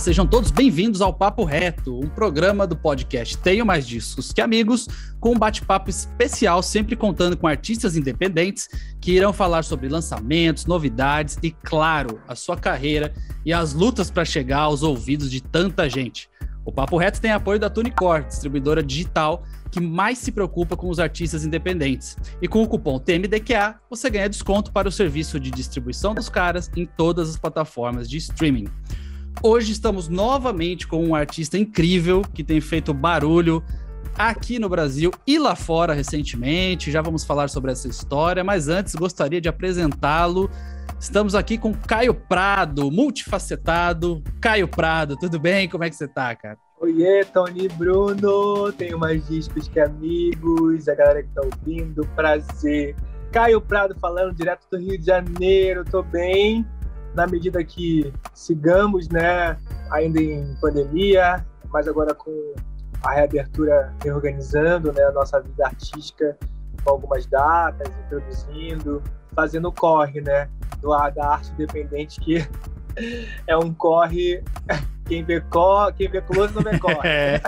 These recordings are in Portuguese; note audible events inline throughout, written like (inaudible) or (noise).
sejam todos bem-vindos ao Papo Reto, um programa do podcast Tenho Mais Discos que Amigos, com um bate-papo especial, sempre contando com artistas independentes que irão falar sobre lançamentos, novidades e, claro, a sua carreira e as lutas para chegar aos ouvidos de tanta gente. O Papo Reto tem apoio da Tunicor, distribuidora digital que mais se preocupa com os artistas independentes. E com o cupom TMDQA, você ganha desconto para o serviço de distribuição dos caras em todas as plataformas de streaming. Hoje estamos novamente com um artista incrível que tem feito barulho aqui no Brasil e lá fora recentemente. Já vamos falar sobre essa história, mas antes gostaria de apresentá-lo. Estamos aqui com Caio Prado, multifacetado. Caio Prado, tudo bem? Como é que você tá, cara? Oiê, Tony Bruno, tenho mais discos que amigos, a galera que tá ouvindo, prazer. Caio Prado falando direto do Rio de Janeiro, tô bem na medida que sigamos, né, ainda em pandemia, mas agora com a reabertura reorganizando, né, a nossa vida artística com algumas datas, introduzindo, fazendo corre, né, do, da arte independente que (laughs) é um corre quem vê, co, quem vê close não vê corre. (laughs) é,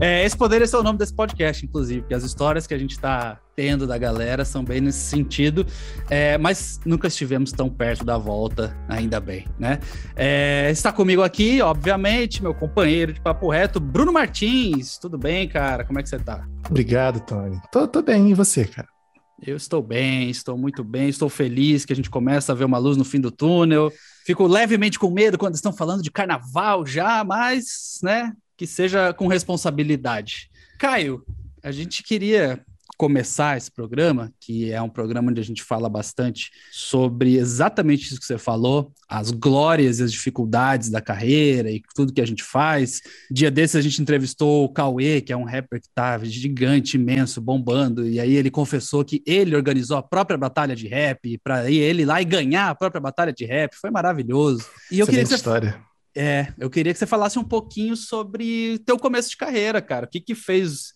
é, esse poderia ser o nome desse podcast, inclusive, porque as histórias que a gente está tendo da galera são bem nesse sentido, é, mas nunca estivemos tão perto da volta, ainda bem, né? É, está comigo aqui, obviamente, meu companheiro de papo reto, Bruno Martins. Tudo bem, cara? Como é que você tá? Obrigado, Tony. Tô, tô bem, e você, cara? Eu estou bem, estou muito bem, estou feliz que a gente começa a ver uma luz no fim do túnel. Fico levemente com medo quando estão falando de carnaval já, mas, né, que seja com responsabilidade. Caio, a gente queria começar esse programa, que é um programa onde a gente fala bastante sobre exatamente isso que você falou, as glórias e as dificuldades da carreira e tudo que a gente faz. Dia desses a gente entrevistou o Cauê, que é um rapper que tá gigante, imenso, bombando, e aí ele confessou que ele organizou a própria batalha de rap para ele ir lá e ganhar a própria batalha de rap. Foi maravilhoso. E eu queria que você... história. É, eu queria que você falasse um pouquinho sobre teu começo de carreira, cara. O que que fez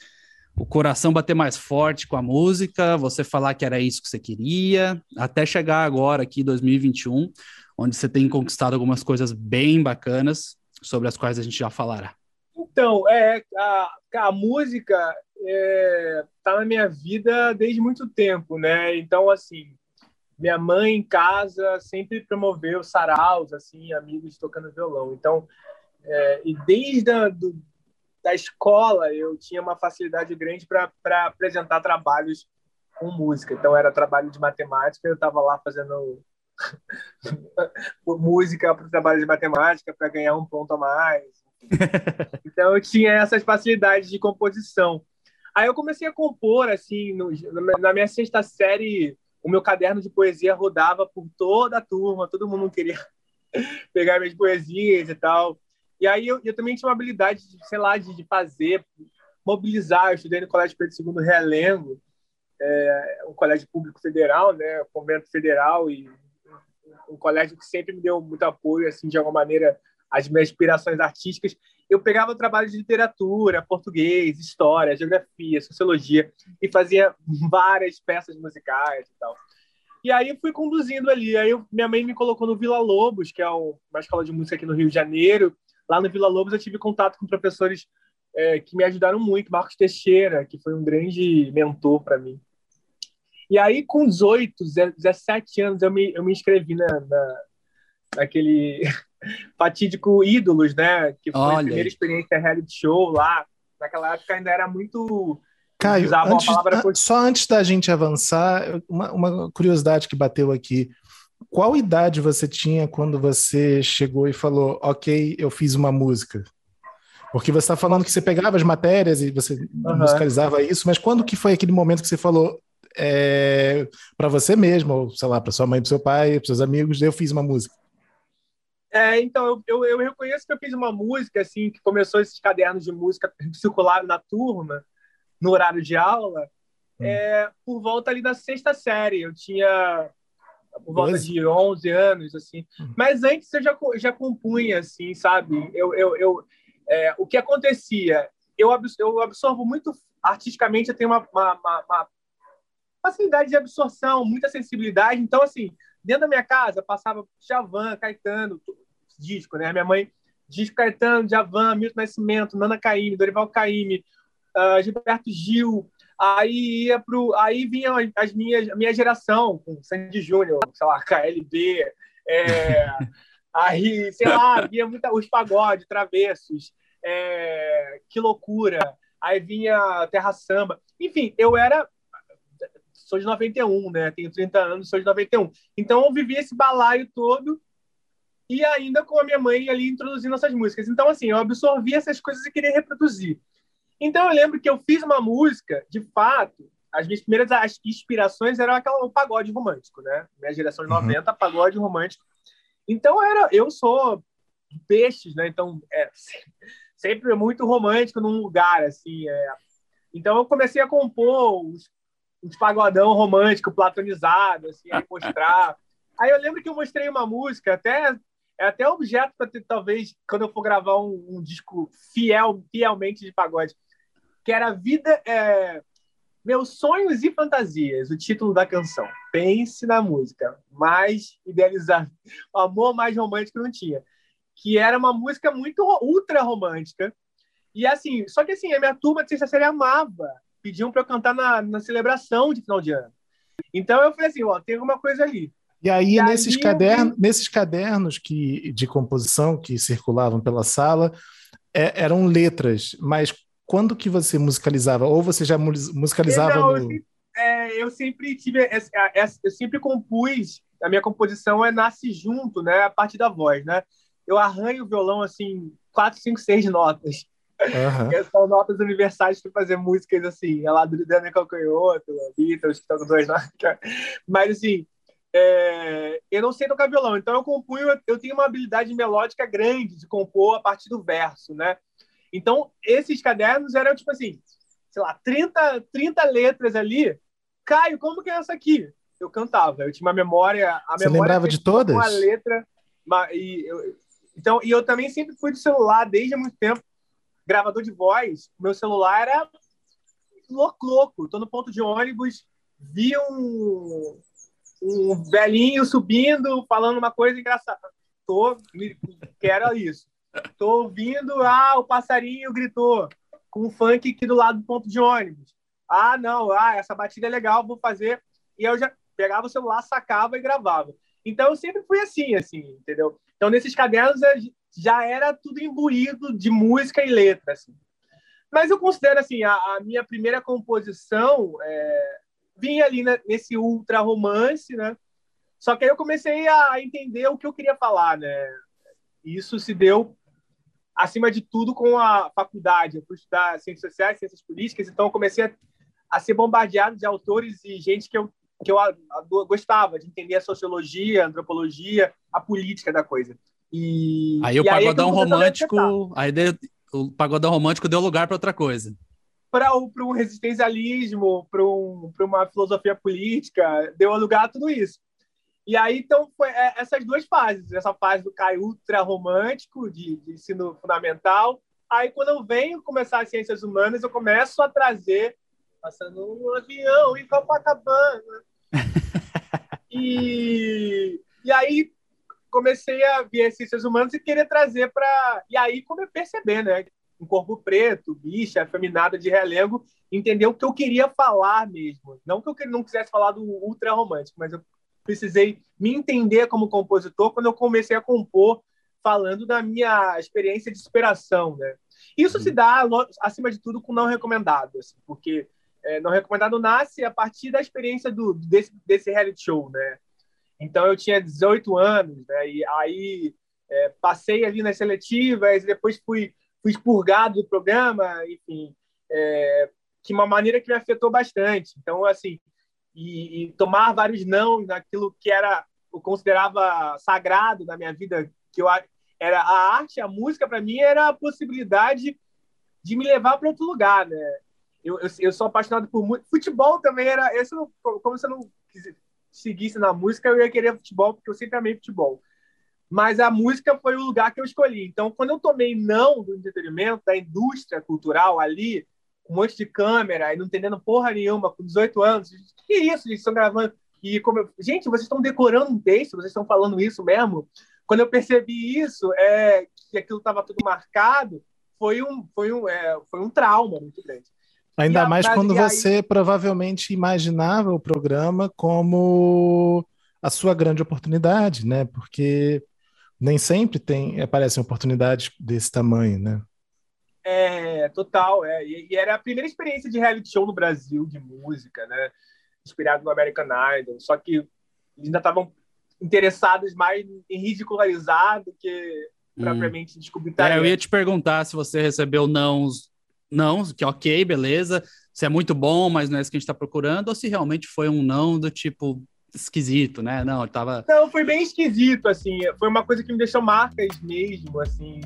o coração bater mais forte com a música, você falar que era isso que você queria, até chegar agora aqui 2021, onde você tem conquistado algumas coisas bem bacanas, sobre as quais a gente já falará. Então, é, a, a música é, tá na minha vida desde muito tempo, né? Então, assim, minha mãe em casa sempre promoveu saraus, assim, amigos tocando violão. Então, é, e desde a, do, da escola, eu tinha uma facilidade grande para apresentar trabalhos com música. Então, era trabalho de matemática, eu estava lá fazendo (laughs) música para o trabalho de matemática para ganhar um ponto a mais. (laughs) Então, eu tinha essas facilidades de composição. Aí eu comecei a compor, assim, no, na minha sexta série, o meu caderno de poesia rodava por toda a turma, todo mundo queria (laughs) pegar minhas poesias e tal. E aí eu, eu também tinha uma habilidade, de, sei lá, de, de fazer, mobilizar. Eu estudei no Colégio Pedro II Realengo, é, um colégio público federal, né, convento federal e um colégio que sempre me deu muito apoio, assim, de alguma maneira, as minhas inspirações artísticas. Eu pegava trabalho de literatura, português, história, geografia, sociologia e fazia (laughs) várias peças musicais e tal. E aí eu fui conduzindo ali. Aí eu, minha mãe me colocou no Vila Lobos, que é uma escola de música aqui no Rio de Janeiro, Lá no Vila Lobos eu tive contato com professores é, que me ajudaram muito, Marcos Teixeira, que foi um grande mentor para mim. E aí, com 18, 17 anos, eu me, eu me inscrevi na, na, naquele (laughs) fatídico Ídolos, né? Que foi Olha. a primeira experiência reality show lá. Naquela época ainda era muito. Caio, antes, só antes da gente avançar, uma, uma curiosidade que bateu aqui. Qual idade você tinha quando você chegou e falou, ok, eu fiz uma música? Porque você está falando que você pegava as matérias e você uhum. musicalizava isso, mas quando que foi aquele momento que você falou é, para você mesmo, ou sei lá, para sua mãe, para seu pai, para seus amigos, eu fiz uma música? É, então, eu, eu, reconheço que eu fiz uma música, assim, que começou esses cadernos de música (laughs) circularam na turma, no horário de aula, hum. é, por volta ali da sexta série. Eu tinha por volta de 11 anos, assim. Uhum. Mas antes eu já, já compunha, assim, sabe? Eu, eu, eu é, o que acontecia? Eu, eu absorvo muito artisticamente, eu tenho uma, uma, uma, uma, facilidade de absorção, muita sensibilidade. Então, assim, dentro da minha casa, passava Javan, Caetano, disco, né? Minha mãe Disco Caetano, Javan, Milton Nascimento, Nana Caymmi, Dorival Caymmi, uh, Gilberto Gil. Aí ia pro, aí vinham as minhas, a minha geração, com Sandy Júnior, sei lá, KLB, é, (laughs) aí, sei lá, vinha muita, os pagodes, travessos, é, que loucura. Aí vinha Terra Samba. Enfim, eu era sou de 91, né? Tenho 30 anos, sou de 91. Então eu vivi esse balaio todo e ainda com a minha mãe ali introduzindo essas músicas. Então, assim, eu absorvi essas coisas e queria reproduzir. Então, eu lembro que eu fiz uma música, de fato, as minhas primeiras as inspirações eram aquela, o pagode romântico, né? Minha geração de 90, uhum. pagode romântico. Então, era, eu sou peixes, né? Então, é, (laughs) sempre muito romântico num lugar, assim. É. Então, eu comecei a compor os pagodão romântico, platonizado, assim, a mostrar. (laughs) Aí eu lembro que eu mostrei uma música, até é até objeto para ter, talvez, quando eu for gravar um, um, disco fiel, fielmente de pagode, que era Vida, é, Meus Sonhos e Fantasias, o título da canção. Pense na música, mais idealizado, o amor mais romântico não tinha. Que era uma música muito ultra romântica. E assim, só que assim, a minha turma de sexta série amava. Pediam para eu cantar na, na celebração de final de ano. Então eu falei assim, ó, tem alguma coisa ali. E aí, e nesses, aí cadernos, eu... nesses cadernos que, de composição que circulavam pela sala, é, eram letras, mas quando que você musicalizava? Ou você já musicalizava Não, no... eu, é, eu sempre tive, eu sempre compus, a minha composição é nasce junto, né, a partir da voz, né? Eu arranho o violão, assim, quatro, cinco, seis notas. Uhum. São (laughs) notas universais para fazer músicas assim, a lá do Daniel Calcanhoto, Beatles, que estão com duas (laughs) notas. Mas, assim, é, eu não sei tocar violão, então eu compunho, eu tenho uma habilidade melódica grande de compor a partir do verso, né? Então, esses cadernos eram tipo assim, sei lá, 30, 30 letras ali. Caio, como que é essa aqui? Eu cantava, eu tinha uma memória. A Você memória lembrava de todas? Uma letra. Uma, e eu, então, e eu também sempre fui do celular desde há muito tempo, gravador de voz. Meu celular era louco, louco. Tô no ponto de ônibus, vi um, um velhinho subindo, falando uma coisa engraçada. Tô, quero isso. Tô ouvindo, ah, o passarinho gritou com um funk aqui do lado do ponto de ônibus. Ah, não, ah, essa batida é legal, vou fazer. E eu já pegava o celular, sacava e gravava. Então eu sempre fui assim, assim, entendeu? Então nesses cadernos já era tudo imbuído de música e letra, assim. Mas eu considero assim a, a minha primeira composição é, vinha ali né, nesse ultra romance, né? Só que aí eu comecei a entender o que eu queria falar, né? Isso se deu acima de tudo com a faculdade. Eu fui estudar ciências sociais, ciências políticas, então eu comecei a, a ser bombardeado de autores e gente que eu que eu gostava de entender a sociologia, a antropologia, a política da coisa. E aí o e pagodão aí romântico, aí deu, o pagodão romântico deu lugar para outra coisa para um resistencialismo, para um, uma filosofia política, deu lugar a tudo isso. E aí, então, foi é, essas duas fases. Essa fase do Caio ultra romântico, de, de, ensino fundamental. Aí, quando eu venho começar as ciências humanas, eu começo a trazer, passando um avião em Copacabana. (laughs) e, e aí, comecei a ver as ciências humanas e querer trazer para... E aí, como eu perceber, né? um corpo preto, bicha, afeminada de relengo, entender o que eu queria falar mesmo. Não que eu não quisesse falar do ultra romântico, mas eu precisei me entender como compositor quando eu comecei a compor falando da minha experiência de superação, né? Isso uhum. se dá, acima de tudo, com não recomendado, assim, porque é, não recomendado nasce a partir da experiência do, desse, desse reality show, né? Então, eu tinha 18 anos, né? E aí é, passei ali nas seletivas, depois fui fui expurgado do programa, enfim, é, que uma maneira que me afetou bastante. Então, assim, e, e, tomar vários não naquilo que era eu considerava sagrado na minha vida, que eu era a arte, a música para mim era a possibilidade de me levar para outro lugar, né? Eu, eu, eu, sou apaixonado por muito futebol também era esse como se eu não seguisse na música eu ia querer futebol porque eu sempre amei futebol mas a música foi o lugar que eu escolhi. Então, quando eu tomei não do entretenimento, da indústria cultural ali, com um monte de câmera e não entendendo porra nenhuma, com 18 anos, que isso, gente, estão gravando. E como eu... Gente, vocês estão decorando um texto, vocês estão falando isso mesmo? Quando eu percebi isso, é, e aquilo estava tudo marcado, foi um, foi um, é, foi um trauma muito grande. Ainda a, mais quando você aí... provavelmente imaginava o programa como a sua grande oportunidade, né? Porque nem sempre tem aparecem oportunidades desse tamanho, né? É, total. É. E, e, era a primeira experiência de reality show no Brasil de música, né? Inspirado no American Idol. Só que eles ainda estavam interessados mais em ridicularizar do que hum. propriamente descobrir É, eu ia te perguntar se você recebeu não, não, que ok, beleza, se é muito bom, mas não é isso que a gente está procurando, ou se realmente foi um não do tipo, esquisito, né? Não, tava. Não, foi bem esquisito, assim. Foi uma coisa que me deixou marcas mesmo, assim,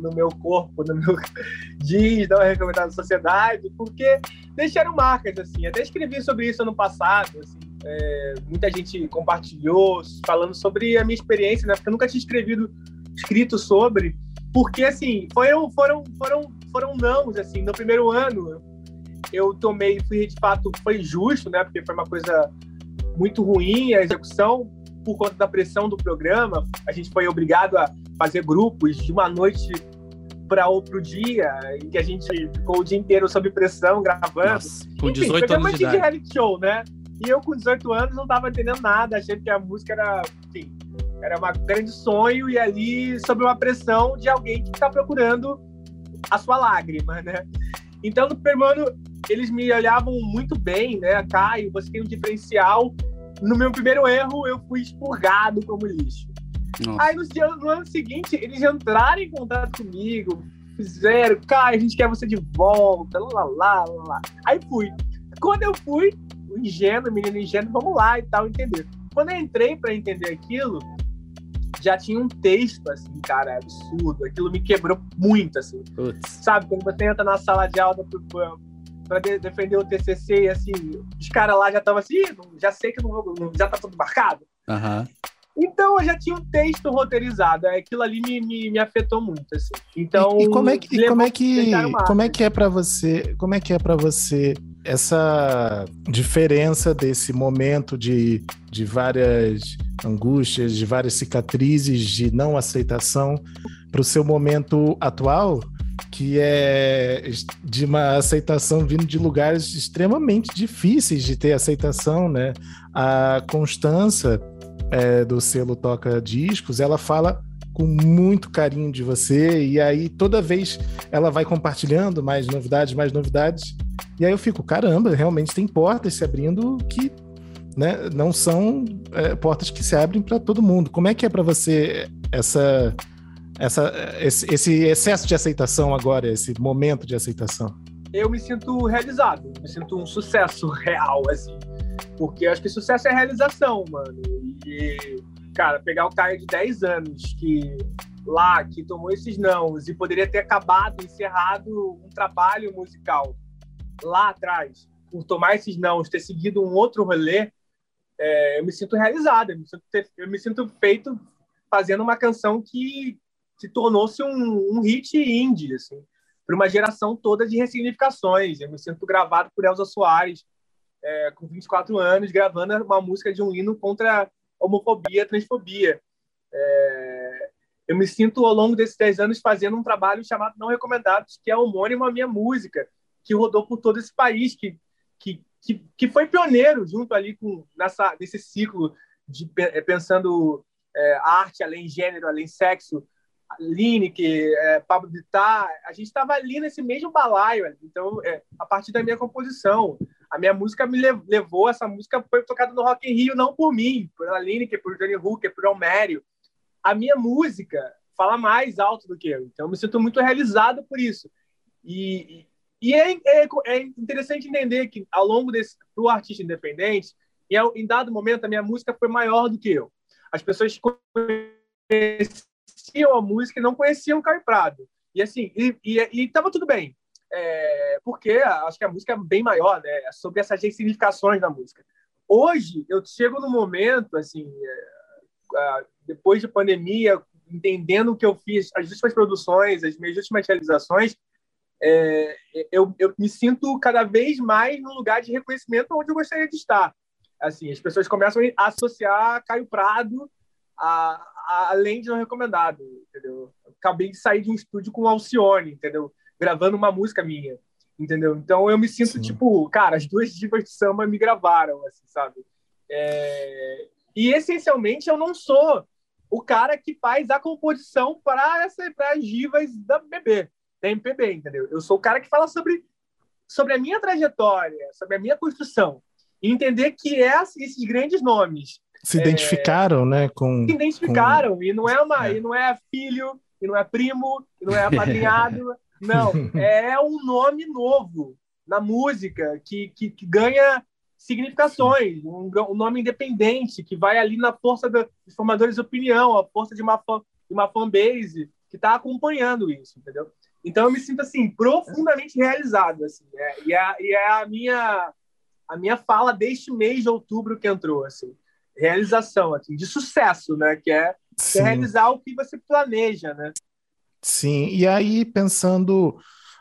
no meu corpo, no meu (laughs) jeans, não recomendado na sociedade, porque deixaram marcas, assim. Até escrevi sobre isso ano passado, assim. É, muita gente compartilhou falando sobre a minha experiência, né? Porque eu nunca tinha escrevido, escrito sobre, porque assim foram foram foram foram não, assim. No primeiro ano eu tomei, fui de fato foi justo, né? Porque foi uma coisa muito ruim a execução por conta da pressão do programa. A gente foi obrigado a fazer grupos de uma noite para outro dia, em que a gente ficou o dia inteiro sob pressão gravando. Nossa, com 18 Enfim, anos de, de reality show, né? E eu com 18 anos não estava entendendo nada, achei que a música era, enfim, era um grande sonho e ali sob uma pressão de alguém que está procurando a sua lágrima, né? Então no primeiro ano eles me olhavam muito bem, né? Caio, você tem um diferencial. No meu primeiro erro, eu fui expurgado como lixo. Nossa. Aí no, dia, no ano seguinte, eles entraram em contato comigo, fizeram, Caio, a gente quer você de volta, lá, lá, lá, lá. Aí fui. Quando eu fui, o ingênuo, menino ingênuo, vamos lá e tal, entender. Quando eu entrei para entender aquilo, já tinha um texto, assim, cara, absurdo. Aquilo me quebrou muito, assim. Putz. Sabe, quando você entra na sala de aula para de defender o TCC e, assim, os caras lá já estavam assim, já sei que não, já tá tudo marcado. Uhum. Então eu já tinha um texto roteirizado, aquilo ali me, me, me afetou muito, assim. Então e, e como é que e como é que como é que é para você como é que é para você essa diferença desse momento de, de várias angústias, de várias cicatrizes, de não aceitação para o seu momento atual, que é de uma aceitação vindo de lugares extremamente difíceis de ter aceitação, né? A Constança é, do selo Toca Discos, ela fala com muito carinho de você, e aí toda vez ela vai compartilhando mais novidades, mais novidades, e aí eu fico, caramba, realmente tem portas se abrindo que né, não são é, portas que se abrem para todo mundo. Como é que é para você essa, essa, esse, esse, excesso de aceitação agora, esse momento de aceitação? Eu me sinto realizado, me sinto um sucesso (laughs) real, assim. Porque acho que sucesso é realização, mano. E, cara, pegar o Caio de 10 anos que lá, que tomou esses nãos e poderia ter acabado, encerrado um trabalho musical lá atrás, por tomar esses nãos, ter seguido um outro rolê, é, eu me sinto realizado, eu me sinto, eu me sinto, feito fazendo uma canção que se tornou-se um, um, hit indie, assim, para uma geração toda de ressignificações. Eu me sinto gravado por Elza Soares, é, com 24 anos, gravando uma música de um hino contra a homofobia, transfobia. É, eu me sinto, ao longo desses 10 anos, fazendo um trabalho chamado Não Recomendados, que é homônimo à minha música, que rodou por todo esse país, que, que, que, que foi pioneiro junto ali com nessa, nesse ciclo de é, pensando é, arte além gênero, além sexo, Lineker, é, Pablo Vittar, a gente estava ali nesse mesmo balaio. Então, é, a partir da minha composição, a minha música me levou, essa música foi tocada no Rock in Rio não por mim, por Lineker, por Johnny Hooker, por Almério. A minha música fala mais alto do que eu. Então, eu me sinto muito realizado por isso. E, e é, é, é interessante entender que, ao longo desse, para o artista independente, em, em dado momento, a minha música foi maior do que eu. As pessoas conheciam a música e não conheciam Caio Prado. E assim, e, e, e tava tudo bem. É, porque acho que a música é bem maior, né? É sobre essas significações da música. Hoje, eu chego no momento, assim, é, depois de pandemia, entendendo o que eu fiz, as últimas produções, as minhas últimas realizações, é, eu, eu me sinto cada vez mais no lugar de reconhecimento onde eu gostaria de estar. Assim, as pessoas começam a associar Caio Prado a, além de não recomendado, entendeu? acabei de sair de um estúdio com o Alcione, entendeu? Gravando uma música minha, entendeu? Então eu me sinto Sim. tipo, cara, as duas divas de samba me gravaram, assim, sabe? É... E essencialmente eu não sou o cara que faz a composição para as divas da BB, da MPB, entendeu? Eu sou o cara que fala sobre, sobre a minha trajetória, sobre a minha construção. E entender que esses grandes nomes se é, identificaram, né? Com, se identificaram, com... e não é uma, é. e não é filho, e não é primo, e não é (laughs) apadrinhado. não, (laughs) é um nome novo na música que, que, que ganha significações, um, um, nome independente que vai ali na força da, dos formadores de opinião, a força de uma, de uma fanbase que está acompanhando isso, entendeu? Então eu me sinto assim profundamente realizado, assim, é, e, é, e é a minha a minha fala deste mês de outubro que entrou, assim realização, assim, de sucesso, né? Que é, que é realizar o que você planeja, né? Sim, e aí pensando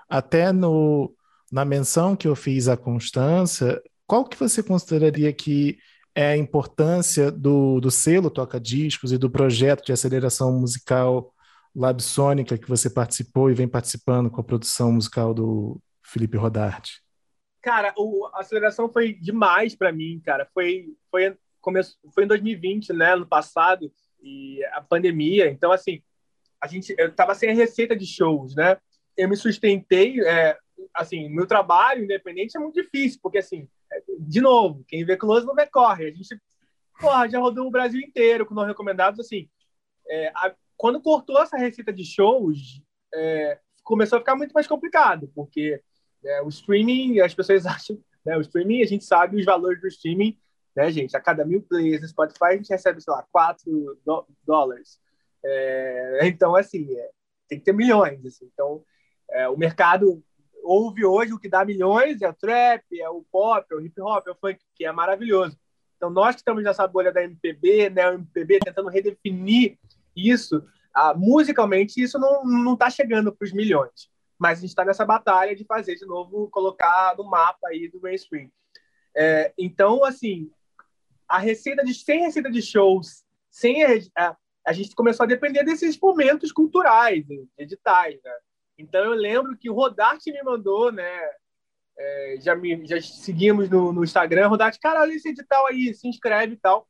até no, na menção que eu fiz à Constância, qual que você consideraria que é a importância do, do selo Toca Discos e do projeto de aceleração musical Labsônica que você participou e vem participando com a produção musical do Felipe Rodarte? Cara, o, a aceleração foi demais para mim, cara. Foi, foi começou, foi em 2020, né, ano passado, e a pandemia. Então, assim, a gente, eu tava sem a receita de shows, né? Eu me sustentei, é, assim, meu trabalho independente é muito difícil, porque, assim, é, de novo, quem vê close não vê corre. A gente, porra, já rodou o Brasil inteiro com não recomendados, assim. É, a, quando cortou essa receita de shows, é, começou a ficar muito mais complicado, porque é, o streaming, as pessoas (laughs) acham, né, o streaming, a gente sabe os valores do streaming né, gente? A cada mil plays no Spotify, a gente recebe, sei lá, 4 dólares. É, então, assim, é, tem que ter milhões. Assim. Então, é, o mercado ouve hoje o que dá milhões, é o trap, é o pop, é o hip hop, é o funk, que é maravilhoso. Então, nós que estamos nessa bolha da MPB, né, o MPB tentando redefinir isso, ah, musicalmente, isso não está chegando para os milhões. Mas a gente está nessa batalha de fazer de novo, colocar no mapa aí do mainstream. É, então, assim, a receita de sem receita de shows, sem a, a, gente começou a depender desses momentos culturais, editais, né? Então eu lembro que o Rodarte me mandou, né? É, já me já seguimos no, no Instagram, Rodarte, cara, olha esse edital aí, se inscreve e tal.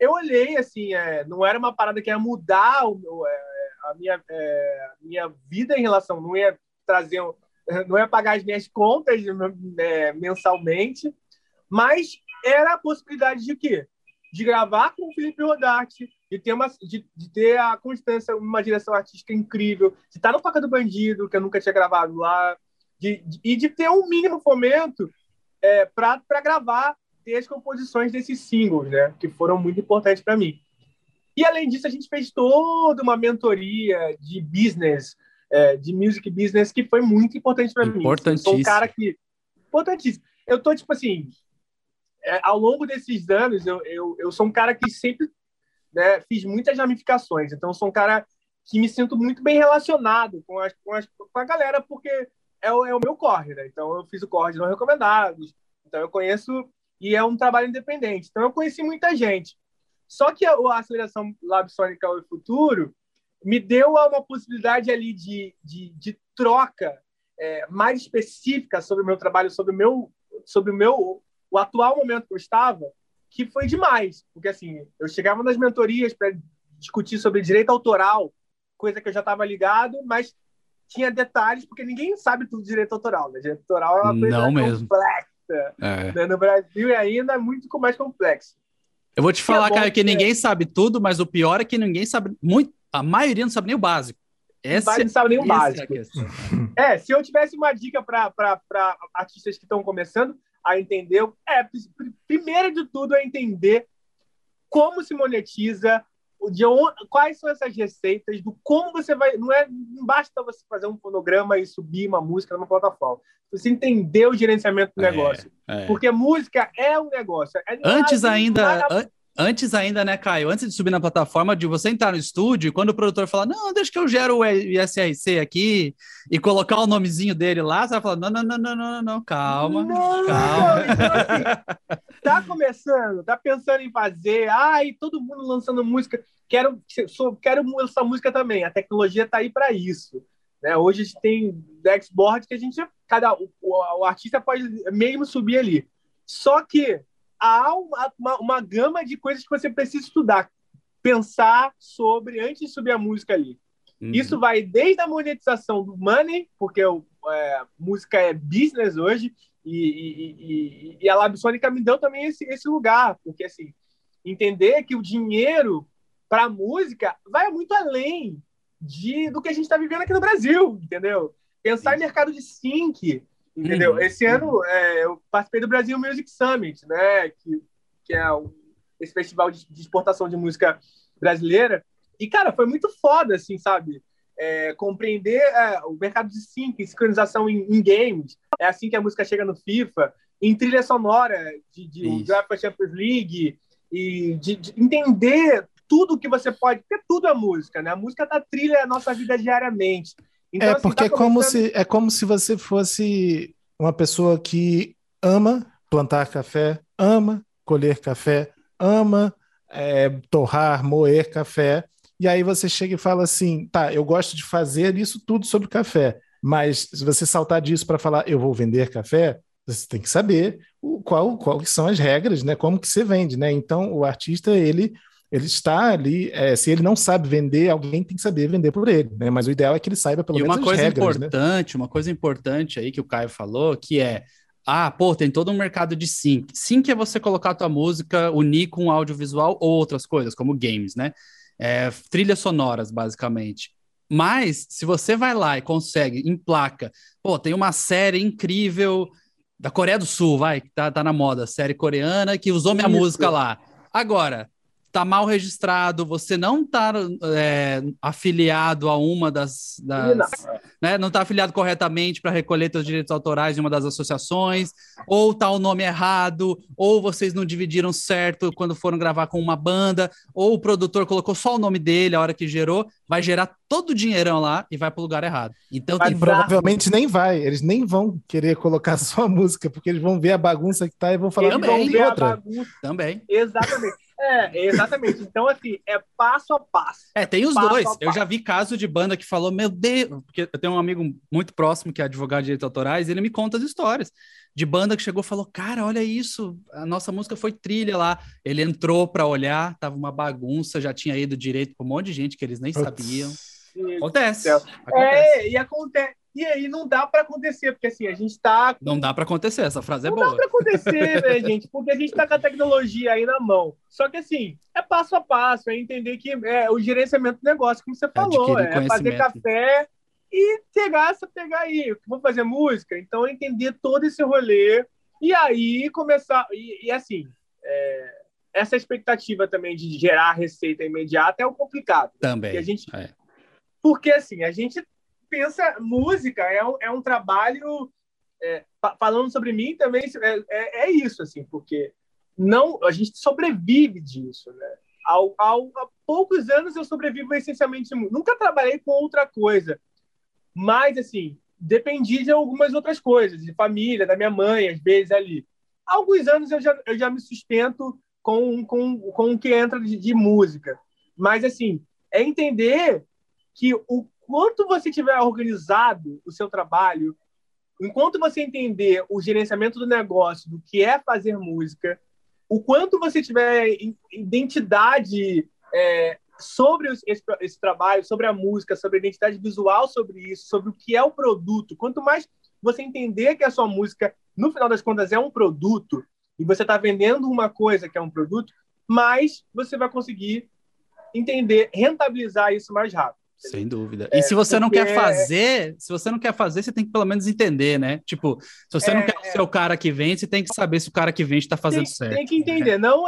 Eu olhei assim, é, não era uma parada que ia mudar o, é, a minha, é, minha vida em relação, não ia trazer, não ia pagar as minhas contas é, mensalmente, mas era a possibilidade de quê? De gravar com o Felipe Rodarte, de ter, uma, de, de ter a constância, uma direção artística incrível, de estar no Toca do Bandido, que eu nunca tinha gravado lá, de, de, e de ter um mínimo fomento é, para gravar, ter as composições desses singles, né? Que foram muito importantes para mim. E além disso, a gente fez toda uma mentoria de business, é, de music business, que foi muito importante para mim. Eu sou um cara que. Importantíssimo. Eu tô, tipo assim, é, ao longo desses anos, eu, eu, eu sou um cara que sempre né, fiz muitas ramificações. Então, sou um cara que me sinto muito bem relacionado com, as, com, as, com a galera, porque é o, é o meu corre. Né? Então, eu fiz o corre de não recomendados. Então, eu conheço e é um trabalho independente. Então, eu conheci muita gente. Só que a, a aceleração Labsônica e Futuro me deu uma possibilidade ali de, de, de troca é, mais específica sobre o meu trabalho, sobre o meu, sobre o meu o atual momento que eu estava, que foi demais, porque assim, eu chegava nas mentorias para discutir sobre direito autoral, coisa que eu já estava ligado, mas tinha detalhes, porque ninguém sabe tudo de direito autoral, né? Direito autoral é uma coisa Não mesmo. complexa. É. Né? No Brasil e ainda é muito mais complexo. Eu vou te falar, é cara, que ninguém sabe tudo, mas o pior é que ninguém sabe muito. A maioria não sabe nem o básico. Essa, não sabe nem o é básico. É, é, se eu tivesse uma dica para artistas que estão começando, a entender. É, primeiro de tudo é entender como se monetiza, de onde, quais são essas receitas, do como você vai. Não é não basta você fazer um fonograma e subir uma música numa plataforma. Você entender o gerenciamento do é, negócio. É. Porque música é um negócio. É, antes ainda. Antes ainda, né, Caio? Antes de subir na plataforma, de você entrar no estúdio, quando o produtor falar, não, deixa que eu gero o ISRC aqui e colocar o nomezinho dele lá, você vai falar, não, não, não, não, não, não, calma, não, calma. Então, assim, tá começando, tá pensando em fazer, ai, todo mundo lançando música, quero, quero lançar música também, a tecnologia tá aí para isso. Né? Hoje a gente tem dashboard que a gente, cada, o, o artista pode mesmo subir ali. Só que há uma, uma, uma, gama de coisas que você precisa estudar, pensar sobre antes de subir a música ali. Uhum. Isso vai desde a monetização do money, porque o, é, música é business hoje, e, e, e, e a Labsônica me deu também esse, esse lugar, porque assim, entender que o dinheiro para a música vai muito além de, do que a gente está vivendo aqui no Brasil, entendeu? Pensar em mercado de sync, entendeu? Uhum. Esse ano é, eu participei do Brasil Music Summit, né? Que, que é um, esse festival de, de, exportação de música brasileira. E, cara, foi muito foda, assim, sabe? É, compreender é, o mercado de sync, sincronização em, em, games. É assim que a música chega no FIFA. Em trilha sonora de, de UEFA Champions League. E de, de entender tudo que você pode, porque tudo é música, né? A música tá trilha a nossa vida diariamente. Então, é assim, porque tá é como se é como se você fosse uma pessoa que ama plantar café, ama colher café, ama é, torrar, moer café, e aí você chega e fala assim, tá, eu gosto de fazer isso tudo sobre café, mas se você saltar disso para falar eu vou vender café, você tem que saber o, qual, qual são as regras, né? Como que você vende, né? Então o artista ele ele está ali, é, se ele não sabe vender, alguém tem que saber vender por ele, né? Mas o ideal é que ele saiba pelo e menos uma coisa regras, né? importante, né? uma coisa importante aí que o Caio falou, que é ah, pô, tem todo um mercado de sync. Sync é você colocar a tua música, unir com audiovisual ou outras coisas, como games, né? É, trilhas sonoras, basicamente. Mas, se você vai lá e consegue, em placa, pô, tem uma série incrível da Coreia do Sul, vai, que tá, tá na moda, série coreana, que usou minha Isso. música lá. Agora, tá mal registrado, você não tá é, afiliado a uma das. das né, não tá afiliado corretamente para recolher seus direitos autorais de uma das associações, ou tá o nome errado, ou vocês não dividiram certo quando foram gravar com uma banda, ou o produtor colocou só o nome dele a hora que gerou, vai gerar todo o dinheirão lá e vai para o lugar errado. Então tem... provavelmente nem vai, eles nem vão querer colocar (laughs) só a música, porque eles vão ver a bagunça que tá e vão falar que vão ver outra. Também. Exatamente. É, exatamente. Então, assim, é passo a passo. É, tem os dois. Eu já vi caso de banda que falou, meu Deus, porque eu tenho um amigo muito próximo que é advogado de direitos autorais, e ele me conta as histórias de banda que chegou e falou: Cara, olha isso, a nossa música foi trilha lá. Ele entrou para olhar, tava uma bagunça, já tinha ido direito para um monte de gente que eles nem sabiam. Acontece. acontece. É, e acontece. E aí não dá para acontecer, porque assim, a gente está. Não dá para acontecer, essa frase é boa. Não dá para acontecer, né, (laughs) gente? Porque a gente está com a tecnologia aí na mão. Só que assim, é passo a passo, é entender que é o gerenciamento do negócio, como você falou, é fazer café e pegar essa, pegar aí, vou fazer música, então entender todo esse rolê e aí começar. E, e assim, é, essa expectativa também de gerar receita imediata é o complicado. Também. a gente, é. Porque assim, a gente pensa, música é um, é um trabalho. É, falando sobre mim também é, é, é, isso, assim, porque não a gente sobrevive disso, né? Ao, ao, há poucos anos eu sobrevivo essencialmente. Nunca trabalhei com outra coisa, mas assim dependi de algumas outras coisas, de família, da minha mãe, às vezes ali. Há alguns anos eu já, eu já me sustento com, com, com o que entra de, de música, mas assim é entender que o enquanto você tiver organizado o seu trabalho, enquanto você entender o gerenciamento do negócio, do que é fazer música, o quanto você tiver identidade é, sobre esse, esse, trabalho, sobre a música, sobre a identidade visual sobre isso, sobre o que é o produto, quanto mais você entender que a sua música, no final das contas, é um produto, e você está vendendo uma coisa que é um produto, mais você vai conseguir entender, rentabilizar isso mais rápido. Sem dúvida. É, e se você não quer fazer, se você não quer fazer, você tem que pelo menos entender, né? Tipo, se você é, não quer ser o cara que vende, você tem que saber se o cara que vende está fazendo tem, certo. Tem que entender. É. Não,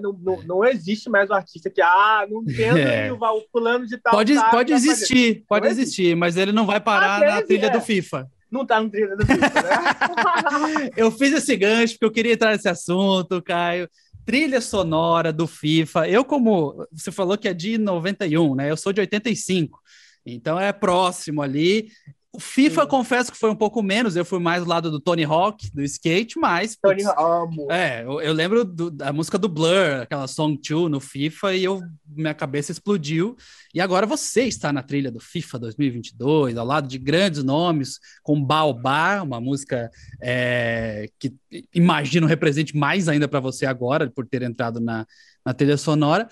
não, não, existe mais o artista que, ah, não entendo (laughs) é. o fulano de tal. Pode, pode existir, pode existir, mas ele não vai parar na trilha do FIFA não tá no trilha do FIFA, né? (laughs) eu fiz esse gancho porque eu queria entrar nesse assunto, Caio trilha sonora do FIFA. Eu, como você falou que é de 91, né? Eu sou de 85. Então é próximo ali. O FIFA, Sim. confesso que foi um pouco menos, eu fui mais do lado do Tony Hawk, do skate, mas. Tony Hawk. É, eu, eu lembro do, da música do Blur, aquela Song 2 no FIFA, e eu, minha cabeça explodiu. E agora você está na trilha do FIFA 2022, ao lado de grandes nomes, com Baobá, uma música é, que imagino represente mais ainda para você agora, por ter entrado na, na trilha sonora.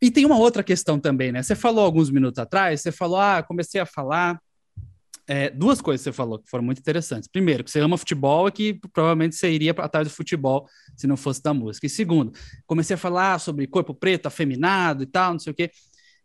E tem uma outra questão também, né? Você falou alguns minutos atrás, você falou, ah, comecei a falar é, duas coisas que você falou que foram muito interessantes. Primeiro, que você ama futebol e que provavelmente você iria atrás do futebol se não fosse da música. E segundo, comecei a falar sobre corpo preto, afeminado e tal, não sei o quê.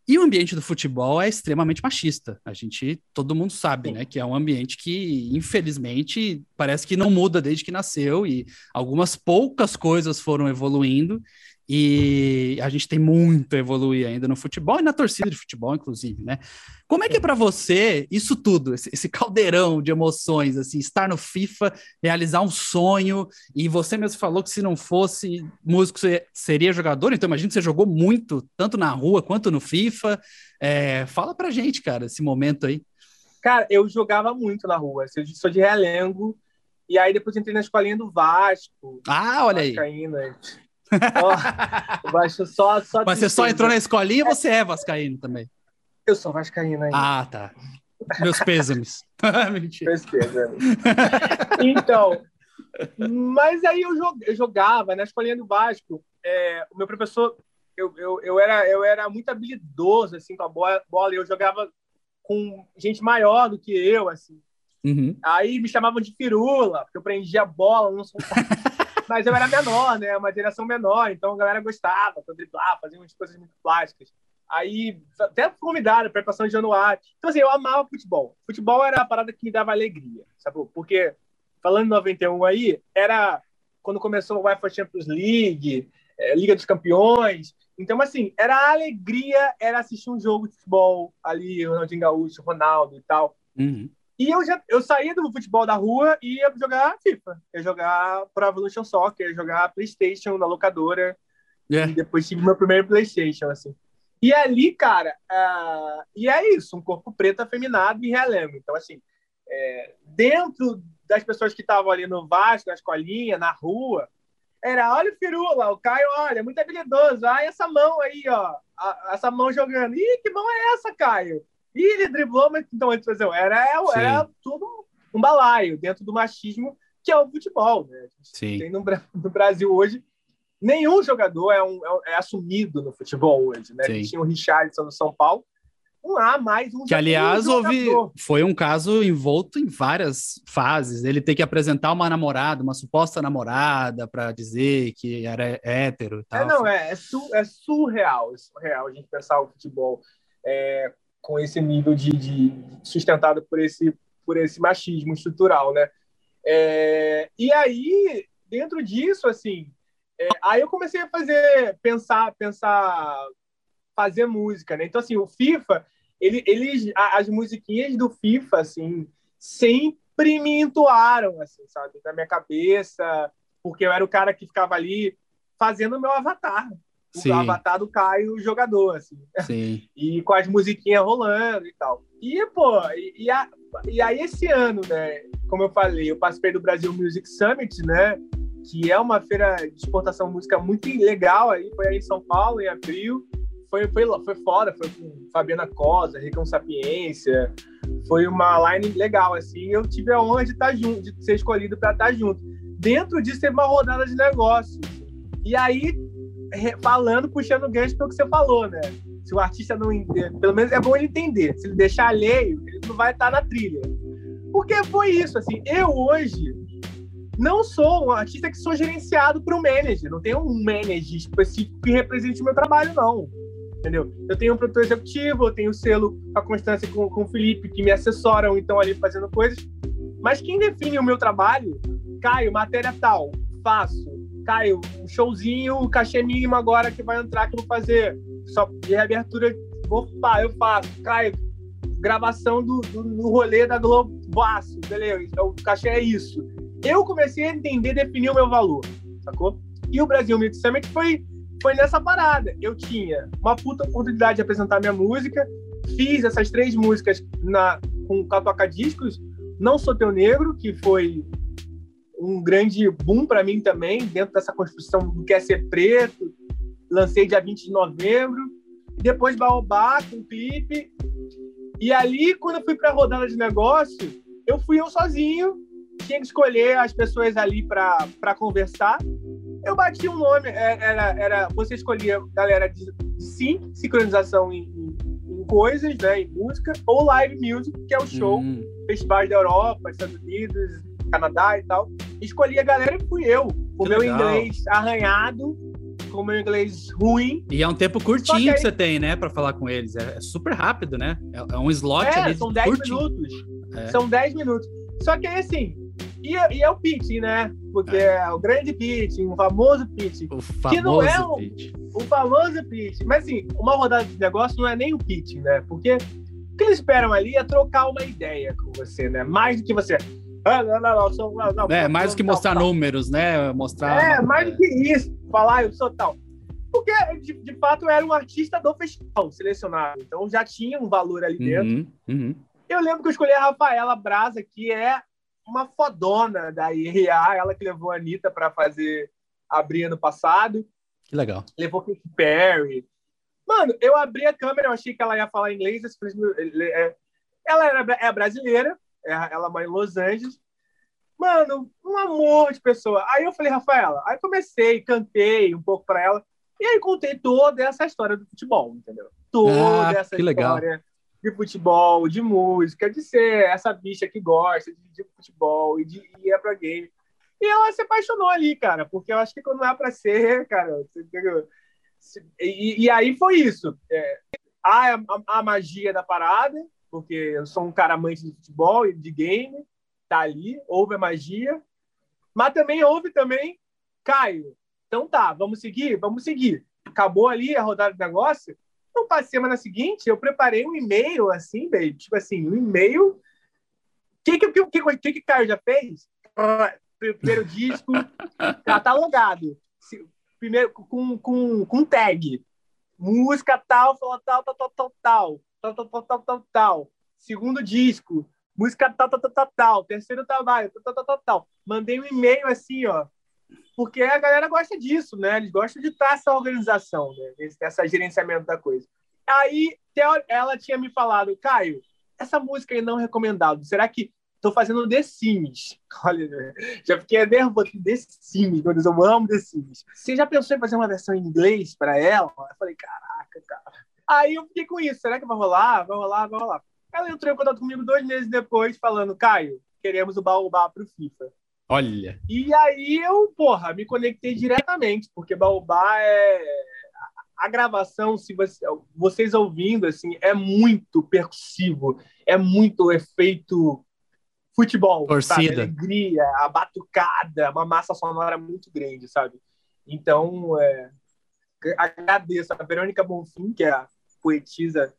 E o ambiente do futebol é extremamente machista. A gente, todo mundo sabe, né, que é um ambiente que, infelizmente, parece que não muda desde que nasceu e algumas poucas coisas foram evoluindo e a gente tem muito a evoluir ainda no futebol e na torcida de futebol, inclusive, né? Como é que é para você isso tudo, esse, caldeirão de emoções, assim, estar no FIFA, realizar um sonho, e você mesmo falou que se não fosse músico, você seria jogador, então imagino que você jogou muito, tanto na rua quanto no FIFA. É, fala pra gente, cara, esse momento aí. Cara, eu jogava muito na rua, eu sou de Realengo, e aí depois entrei na escolinha do Vasco. Ah, olha aí. Oh, só, só Mas você só entrou na escolinha ou você é vascaíno também? Eu sou vascaíno ainda. Ah, tá. Meus pêsames. (laughs) Mentira. Meus pêsames. então, mas aí eu jogava na escolinha do Vasco. É, o meu professor, eu, eu, eu, era, eu era muito habilidoso assim, com a bola, bola e eu jogava com gente maior do que eu, assim. Uhum. Aí me chamavam de firula, porque eu prendia a bola, não soltava. Mas eu era menor, né? Uma geração menor, então a galera gostava, para driblar, fazia umas coisas muito plásticas. Aí, até convidado para passar de Januário. Então, assim, eu amava futebol. Futebol era a parada que me dava alegria, sabe? Porque, falando em 91 aí, era quando começou o UEFA Champions League, é, Liga dos Campeões. Então, assim, era a alegria, era assistir um jogo de futebol ali, Ronaldinho Gaúcho, Ronaldo e tal. Uhum. E eu já eu saía do futebol da rua e ia jogar FIFA, ia jogar Pro Evolution Soccer, ia jogar PlayStation na locadora. Yeah. E depois tive meu primeiro PlayStation, assim. E ali, cara, uh, e é isso, um corpo preto afeminado e relembro. Então, assim, é, dentro das pessoas que estavam ali no Vasco, na escolinha, na rua, era, olha o Firula, o Caio, olha, muito habilidoso. Ah, essa mão aí, ó, a, essa mão jogando. Ih, que mão é essa, Caio? E ele driblou, mas então, era, era tudo um balaio dentro do machismo que é o futebol. Né? Sim. Tem no, no, Brasil hoje, nenhum jogador é, um, é, é assumido no futebol hoje. Né? Tinha o Richardson no São Paulo, não há mais um Que, aliás, houve, foi um caso envolto em várias fases. Ele tem que apresentar uma namorada, uma suposta namorada, para dizer que era hétero. E tal. É, não, é, é, su, é surreal, é surreal a gente pensar o futebol é, com esse nível de, de, sustentado por esse por esse machismo estrutural, né? É, e aí dentro disso, assim, é, aí eu comecei a fazer pensar pensar fazer música, né? Então assim, o FIFA ele, eles as musiquinhas do FIFA assim sempre me entoaram assim, sabe, na minha cabeça, porque eu era o cara que ficava ali fazendo o meu avatar. O avatar do Caio jogador, assim. Sim. (laughs) e com as musiquinhas rolando e tal. E, pô, e, e, a, e aí esse ano, né, como eu falei, eu participei do Brasil Music Summit, né, que é uma feira de exportação de música muito legal aí, foi aí em São Paulo, em abril. Foi, foi, foi foda, foi com Fabiana Cosa, Ricão Sapiência, foi uma line legal, assim, eu tive a honra de estar junto, de ser escolhido para estar junto. Dentro disso teve uma rodada de negócios. E aí falando, puxando gancho pelo que você falou, né? Se o artista não entender, pelo menos é bom ele entender. Se ele deixar alheio, ele não vai estar na trilha. Porque foi isso, assim, eu hoje não sou um artista que sou gerenciado por um manager, não tenho um manager específico que represente o meu trabalho, não. Entendeu? Eu tenho um produtor executivo, eu tenho o selo, a constância com, com o Felipe, que me assessoram, então, ali fazendo coisas. Mas quem define o meu trabalho, Caio, matéria tal, faço Caio, um showzinho, cachê mínimo agora que vai entrar, que eu vou fazer. Só de reabertura, opa, eu faço. Caio, gravação do, do, do rolê da Globo, baço, beleza, então, o cachê é isso. Eu comecei a entender, definir o meu valor, sacou? E o Brasil Music Summit foi, foi nessa parada. Eu tinha uma puta oportunidade de apresentar minha música, fiz essas três músicas na, com Catoca Discos, Não Sou Teu Negro, que foi um grande boom para mim também, dentro dessa construção do Quer Ser Preto. Lancei dia 20 de novembro. Depois Baobá, com clipe. E ali, quando eu fui para a rodada de negócio, eu fui eu sozinho. Tinha que escolher as pessoas ali para conversar. Eu bati um nome, é, era, era você escolhia galera de, sim, sincronização em, em, em, coisas, né, em música, ou live music, que é o show, hum. festivais da Europa, Estados Unidos, Canadá e tal. Escolhi a galera e fui eu. O que meu legal. inglês arranhado, com o meu inglês ruim. E é um tempo curtinho que, aí... que, você tem, né, para falar com eles. É, é, super rápido, né? É, é um slot é, ali. São 10 minutos. É. São 10 minutos. Só que aí, assim, e, e é o pitching, né? Porque é. é. o grande pitching, o famoso pitching. O famoso que não é um, pitch. o famoso pitching. Mas assim, uma rodada de negócio não é nem o pitching, né? Porque o que eles esperam ali é trocar uma ideia com você, né? Mais do que você. Ah, não, não, não, não, não, é, mais do que mostrar tal, números, né? Mostrar. É, mais do que isso. Falar, eu sou tal. Porque, de, de fato, era um artista do festival selecionado. Então já tinha um valor ali dentro. Uhum, uhum. Eu lembro que eu escolhi a Rafaela Brasa, que é uma fodona da IRA, ela que levou a Anitta para fazer abrir ano passado. Que legal. Levou Katy Perry. Mano, eu abri a câmera, eu achei que ela ia falar inglês. É, ela era, é brasileira, ela mora em Los Angeles. Mano, um amor de pessoa. Aí eu falei, Rafaela, aí comecei, cantei um pouco para ela. E aí contei toda essa história do futebol, entendeu? Toda ah, essa história legal de futebol, de música, de ser essa bicha que gosta de, de futebol e de ir para game. E ela se apaixonou ali, cara, porque eu acho que quando é para ser, cara, e, e, aí foi isso. É, há a, a, magia da parada, porque eu sou um cara amante de futebol e de game, tá ali, houve a magia, mas também houve também, Caio, então tá, vamos seguir? Vamos seguir. Acabou ali a rodada de negócio, então, para semana seguinte, eu preparei um e-mail, assim, baby, tipo assim, um e-mail. O que que, que, que, que, que Caio já fez? Primeiro disco, catalogado. Primeiro, com, com, com tag. Música tal, tal, tal, tal, tal, tal, tal, tal, tal, tal, tal, tal. Segundo disco, música tal, tal, tal, tal, tal. Terceiro trabalho, tal, tal, tal, tal. Mandei um e-mail assim, ó, porque a galera gosta disso, né? Eles gostam de estar essa organização, né? Esse, gerenciamento da coisa. Aí ela tinha me falado, Caio, essa música aí não recomendado. Será que estou fazendo The Sims? (laughs) Olha, já fiquei nervoso The Sims, meu Deus, eu amo The Sims. Você já pensou em fazer uma versão em inglês para ela? Eu falei, caraca, cara. Aí eu fiquei com isso, será que vai rolar? Vai rolar, vai rolar. Ela entrou em contato comigo dois meses depois, falando, Caio, queremos o Baobá pro FIFA. Olha. E aí eu, porra, me conectei diretamente, porque Baobá é. A gravação, se você, vocês ouvindo, assim, é muito percussivo, é muito efeito futebol, Torcida. alegria, a batucada, uma massa sonora muito grande, sabe? Então, é, agradeço a Verônica Bonfim, que é a poetisa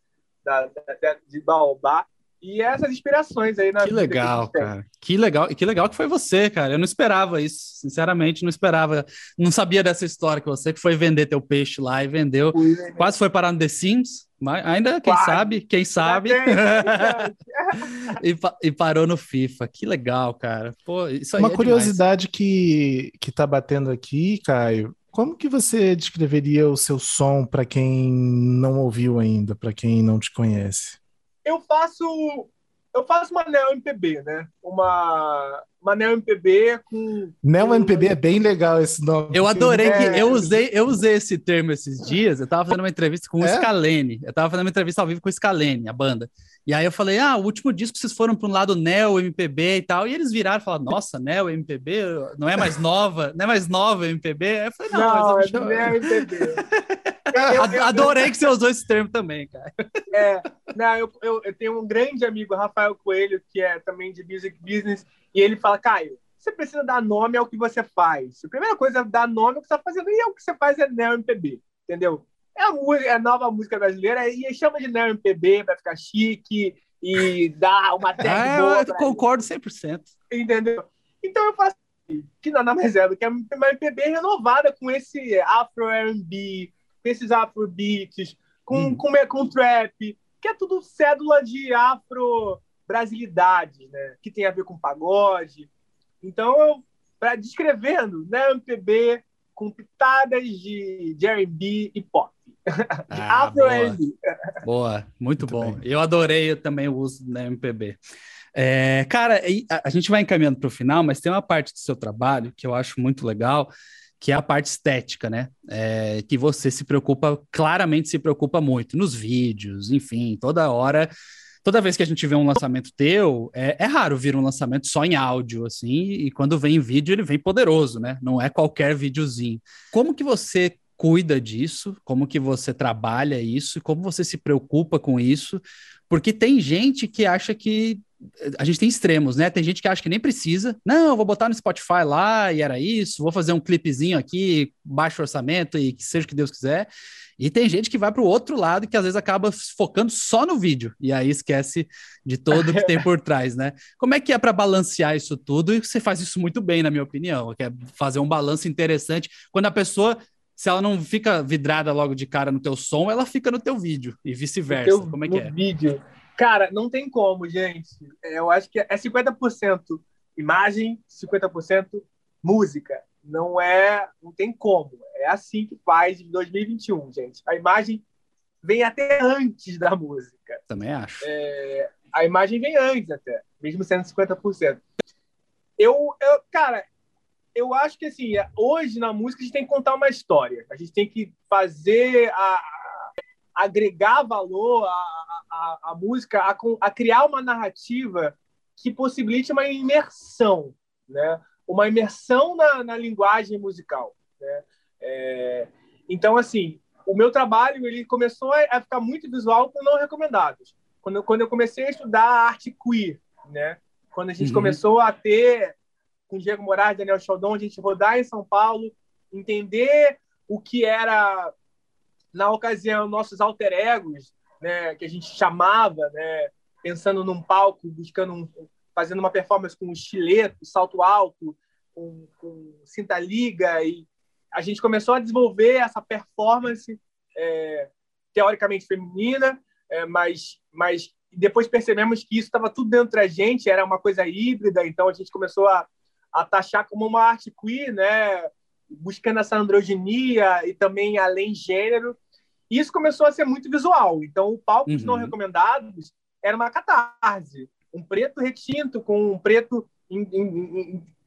da, da, de Baobá, e essas inspirações aí na Que legal, que cara. Que legal, que legal que foi você, cara. Eu não esperava isso, sinceramente, não esperava. Não sabia dessa história que você que foi vender teu peixe lá e vendeu. Fui, né? Quase foi parar no The Sims, mas ainda quem Quase. sabe, quem sabe. (laughs) e, e, parou no FIFA. Que legal, cara. Pô, isso Uma é curiosidade que que tá batendo aqui, Caio. Como que você descreveria o seu som para quem não ouviu ainda, para quem não te conhece? eu faço eu faço uma Neo MPB, né? Uma, uma Neo MPB com. Neo MPB é bem legal esse nome. Eu adorei é... que eu usei, eu usei esse termo esses dias. Eu tava fazendo uma entrevista com o é? Scalene. Eu tava fazendo uma entrevista ao vivo com o Scalene, a banda. E aí eu falei: ah, o último disco vocês foram para um lado Neo MPB e tal. E eles viraram e falaram: nossa, Neo MPB não é mais nova, não é mais nova MPB? Aí eu falei: não, não mas eu é Neo MPB. (laughs) Adorei que você usou esse termo também, cara. É, não, eu, eu, eu, tenho um grande amigo, Rafael Coelho, que é também de music business, e ele fala, Caio, você precisa dar nome ao que você faz. A primeira coisa é dar nome ao que você está fazendo, e é o que você faz é Neo MPB, entendeu? É a, música, é a nova música brasileira, e chama de Neo MPB para ficar chique e dar uma (laughs) tag ah, boa. Eu concordo 100%. Entendeu? Então eu faço que nada mais é do que uma MPB renovada com esse Afro R&B, com esses Afro beats, com, hum. com, com trap, que é tudo cédula de afro brasilidade, né? Que tem a ver com pagode. Então, para descrevendo, né, MPB com pitadas de, de R&B e pop. Ah, (laughs) Afro boa. boa, muito, muito bom. Bem. Eu adorei também o uso da MPB. É, cara, a, gente vai encaminhando para o final, mas tem uma parte do seu trabalho que eu acho muito legal, que é a parte estética, né? É, que você se preocupa, claramente se preocupa muito nos vídeos, enfim, toda hora. Toda vez que a gente vê um lançamento teu, é, é raro vir um lançamento só em áudio, assim, e quando vem em vídeo, ele vem poderoso, né? Não é qualquer videozinho. Como que você cuida disso? Como que você trabalha isso? Como você se preocupa com isso? Porque tem gente que acha que a gente tem extremos, né? Tem gente que acha que nem precisa. Não, vou botar no Spotify lá e era isso. Vou fazer um clipezinho aqui, baixo orçamento e que seja o que Deus quiser. E tem gente que vai para o outro lado que às vezes acaba focando só no vídeo e aí esquece de todo o que tem por trás, né? Como é que é para balancear isso tudo? E você faz isso muito bem, na minha opinião, que é fazer um balanço interessante quando a pessoa se ela não fica vidrada logo de cara no teu som, ela fica no teu vídeo e vice-versa. Como é que é? vídeo. Cara, não tem como, gente. É, eu acho que é 50% imagem, 50% música. Não é, não tem como. É assim que faz em 2021, gente. A imagem vem até antes da música. Também acho. É, a imagem vem antes até, mesmo sendo 50%. Eu, eu, cara, eu acho que assim, hoje na música a gente tem que contar uma história. A gente tem que fazer a agregar valor à, à, à música, a, a, criar uma narrativa que possibilite uma imersão, né? Uma imersão na, na linguagem musical, né? É, então, assim, o meu trabalho ele começou a, ficar muito visual com não recomendados. Quando, quando eu comecei a estudar arte queer, né? Quando a gente uhum. começou a ter com Diego Moraes, Daniel Chaldon, a gente rodar em São Paulo, entender o que era, na ocasião, nossos alter egos, né, que a gente chamava, né, pensando num palco, buscando um, fazendo uma performance com um estileto, salto alto, com, com cinta liga, e a gente começou a desenvolver essa performance é, teoricamente feminina, é, mas, mas depois percebemos que isso estava tudo dentro da gente, era uma coisa híbrida, então a gente começou a a taxar como uma arte queer, né? buscando essa androginia e também além gênero. E isso começou a ser muito visual. Então, o palco dos uhum. não recomendados era uma catarse. Um preto retinto com um preto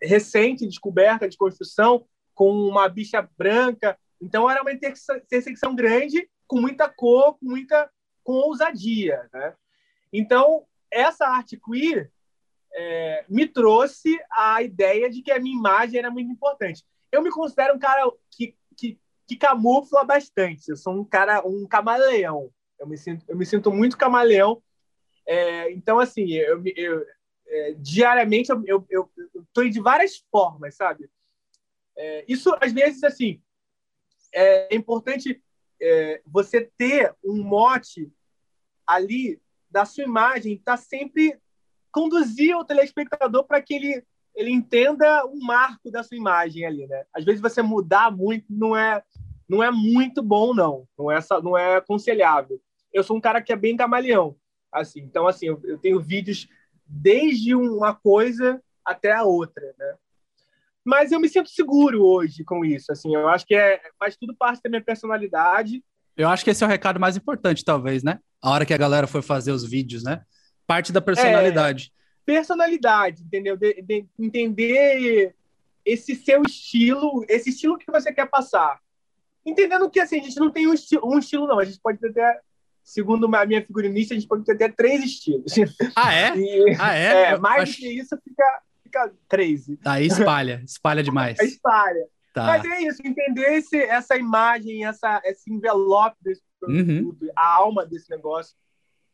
recente, descoberta, de construção, com uma bicha branca. Então, era uma intersecção grande, com muita cor, com muita com ousadia. Né? Então, essa arte queer é, me trouxe a ideia de que a minha imagem era muito importante. Eu me considero um cara que, que, que camufla bastante. Eu sou um cara, um camaleão. Eu me sinto, eu me sinto muito camaleão. É, então, assim, eu, eu é, diariamente eu, eu, eu, eu de várias formas, sabe? É, isso, às vezes, assim, é importante é, você ter um mote ali da sua imagem, tá sempre conduzir o telespectador para que ele, ele entenda o marco da sua imagem ali, né? Às vezes você mudar muito não é não é muito bom não, não é não é aconselhável. Eu sou um cara que é bem camaleão, assim. Então assim, eu, eu tenho vídeos desde uma coisa até a outra, né? Mas eu me sinto seguro hoje com isso, assim. Eu acho que é faz tudo parte da minha personalidade. Eu acho que esse é o recado mais importante, talvez, né? A hora que a galera for fazer os vídeos, né? Parte da personalidade. É, personalidade, entendeu? De, de, entender esse seu estilo, esse estilo que você quer passar. Entendendo que assim, a gente não tem um, esti um estilo, não. A gente pode ter até, segundo a minha figurinista, a gente pode ter até três estilos. Ah, é? (laughs) E, ah, é? é mais acho... que isso fica, fica crazy. Aí espalha, espalha demais. (laughs) espalha. Tá. Mas é isso, entender esse, essa imagem, essa, esse envelope desse uhum. produto, uhum. a alma desse negócio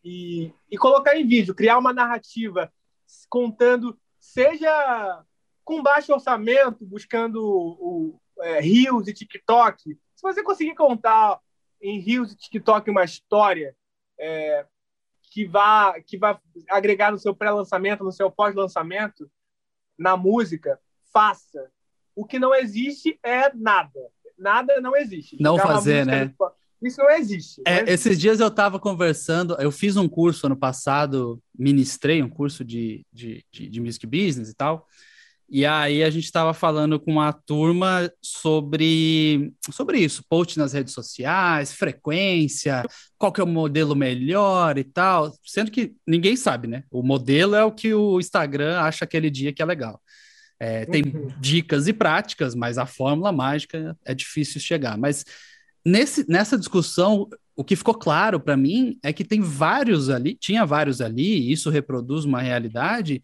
e, e colocar em vídeo, criar uma narrativa contando, seja com baixo orçamento, buscando o, é, Rios e TikTok. Se você conseguir contar em Rios e TikTok uma história é, que vá que vá agregar no seu pré-lançamento, no seu pós-lançamento, na música, faça. O que não existe é nada. Nada não existe. Não fazer, né? Isso não existe. Não é, existe. Esses dias eu estava conversando, eu fiz um curso ano passado, ministrei um curso de, de, de, de music business e tal, e aí a gente estava falando com uma turma sobre, sobre isso, post nas redes sociais, frequência, qual que é o modelo melhor e tal, sendo que ninguém sabe, né? O modelo é o que o Instagram acha aquele dia que é legal. É, tem uhum. dicas e práticas, mas a fórmula mágica é difícil chegar. Mas nesse, nessa discussão, o que ficou claro para mim é que tem vários ali, tinha vários ali, e isso reproduz uma realidade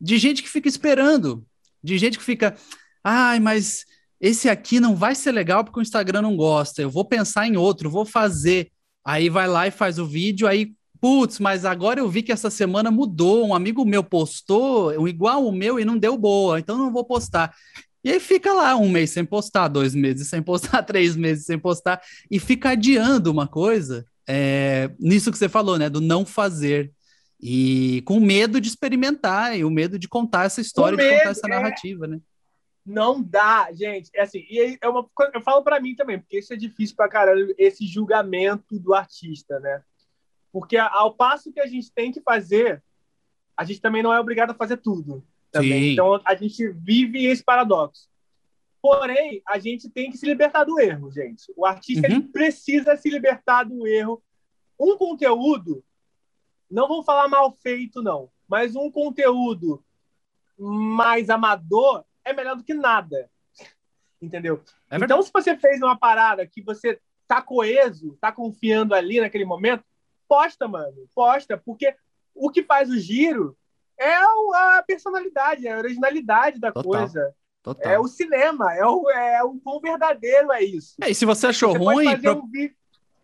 de gente que fica esperando de gente que fica, ai, mas esse aqui não vai ser legal porque o Instagram não gosta, eu vou pensar em outro, vou fazer. Aí vai lá e faz o vídeo, aí, putz, mas agora eu vi que essa semana mudou, um amigo meu postou, igual o meu e não deu boa, então não vou postar. E aí fica lá um mês sem postar, dois meses sem postar, (laughs) três meses sem postar, e fica adiando uma coisa, é, nisso que você falou, né, do não fazer. E com medo de experimentar e o medo de contar essa história, medo, de contar essa é. narrativa, é... né? Não dá, gente. É assim, e é uma, eu falo para mim também, porque isso é difícil para caralho, esse julgamento do artista, né? Porque ao passo que a gente tem que fazer, a gente também não é obrigado a fazer tudo. Também. Então a gente vive esse paradoxo. Porém, a gente tem que se libertar do erro, gente. O artista uhum. precisa se libertar do erro. Um conteúdo não vou falar mal feito, não, mas um conteúdo mais amador é melhor do que nada. Entendeu? É então, se você fez uma parada que você tá coeso, tá confiando ali naquele momento, posta, mano. Posta, porque o que faz o giro é a personalidade, é a originalidade da Total. coisa. Total. É o cinema, é o, é o quão verdadeiro é isso. É, e se você achou você ruim, pro... um...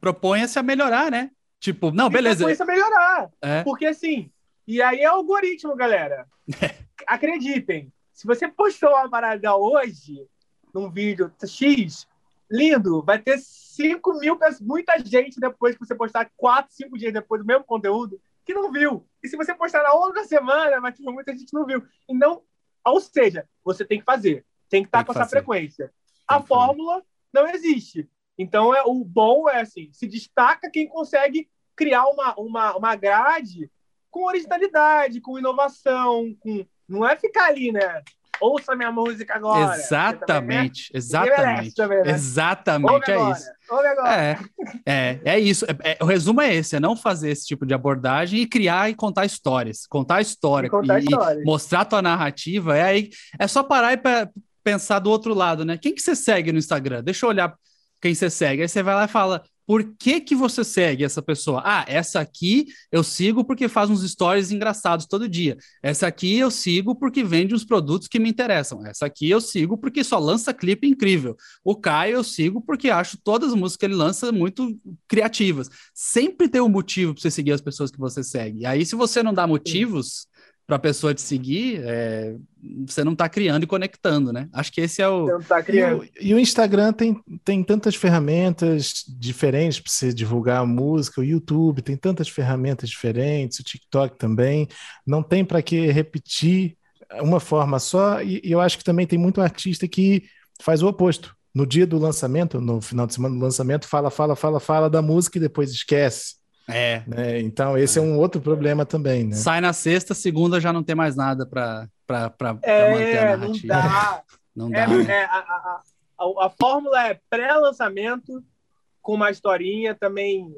proponha-se a melhorar, né? Tipo, não, beleza. Isso melhorar. É. Porque assim, e aí é algoritmo, galera. (laughs) Acreditem, se você postou uma parada hoje, num vídeo X, lindo, vai ter 5 mil pessoas, muita gente depois que você postar 4, 5 dias depois do mesmo conteúdo, que não viu. E se você postar na outra semana, vai ter muita gente que não viu. E não, ou seja, você tem que fazer, tem que estar com fazer. essa frequência. Tem a fórmula não existe. Então, é, o bom é assim: se destaca quem consegue criar uma, uma, uma grade com originalidade, com inovação, com. Não é ficar ali, né? Ouça minha música agora. Exatamente, exatamente. Também, né? Exatamente, é isso. É, é, é isso. É, é, o resumo é esse: é não fazer esse tipo de abordagem e criar e contar histórias. Contar a história e, contar e, e mostrar a tua narrativa. É, aí, é só parar e pensar do outro lado, né? Quem que você segue no Instagram? Deixa eu olhar quem você segue. Aí você vai lá e fala: por que, que você segue essa pessoa? Ah, essa aqui eu sigo porque faz uns stories engraçados todo dia. Essa aqui eu sigo porque vende uns produtos que me interessam. Essa aqui eu sigo porque só lança clipe incrível. O Caio eu sigo porque acho todas as músicas que ele lança muito criativas. Sempre tem um motivo para você seguir as pessoas que você segue. E aí, se você não dá motivos, para a pessoa te seguir, é, você não está criando e conectando, né? Acho que esse é o. Você tá criando. E, o, e o Instagram tem, tem tantas ferramentas diferentes para você divulgar a música, o YouTube tem tantas ferramentas diferentes, o TikTok também. Não tem para que repetir uma forma só, e, e eu acho que também tem muito artista que faz o oposto. No dia do lançamento, no final de semana do lançamento, fala, fala, fala, fala da música e depois esquece. É. Né? Então, esse é. é. um outro problema também, né? Sai na sexta, segunda já não tem mais nada para é, manter a narrativa. Não dá. (laughs) não dá. É, né? é, a, a, a, a, fórmula é pré-lançamento com uma historinha também.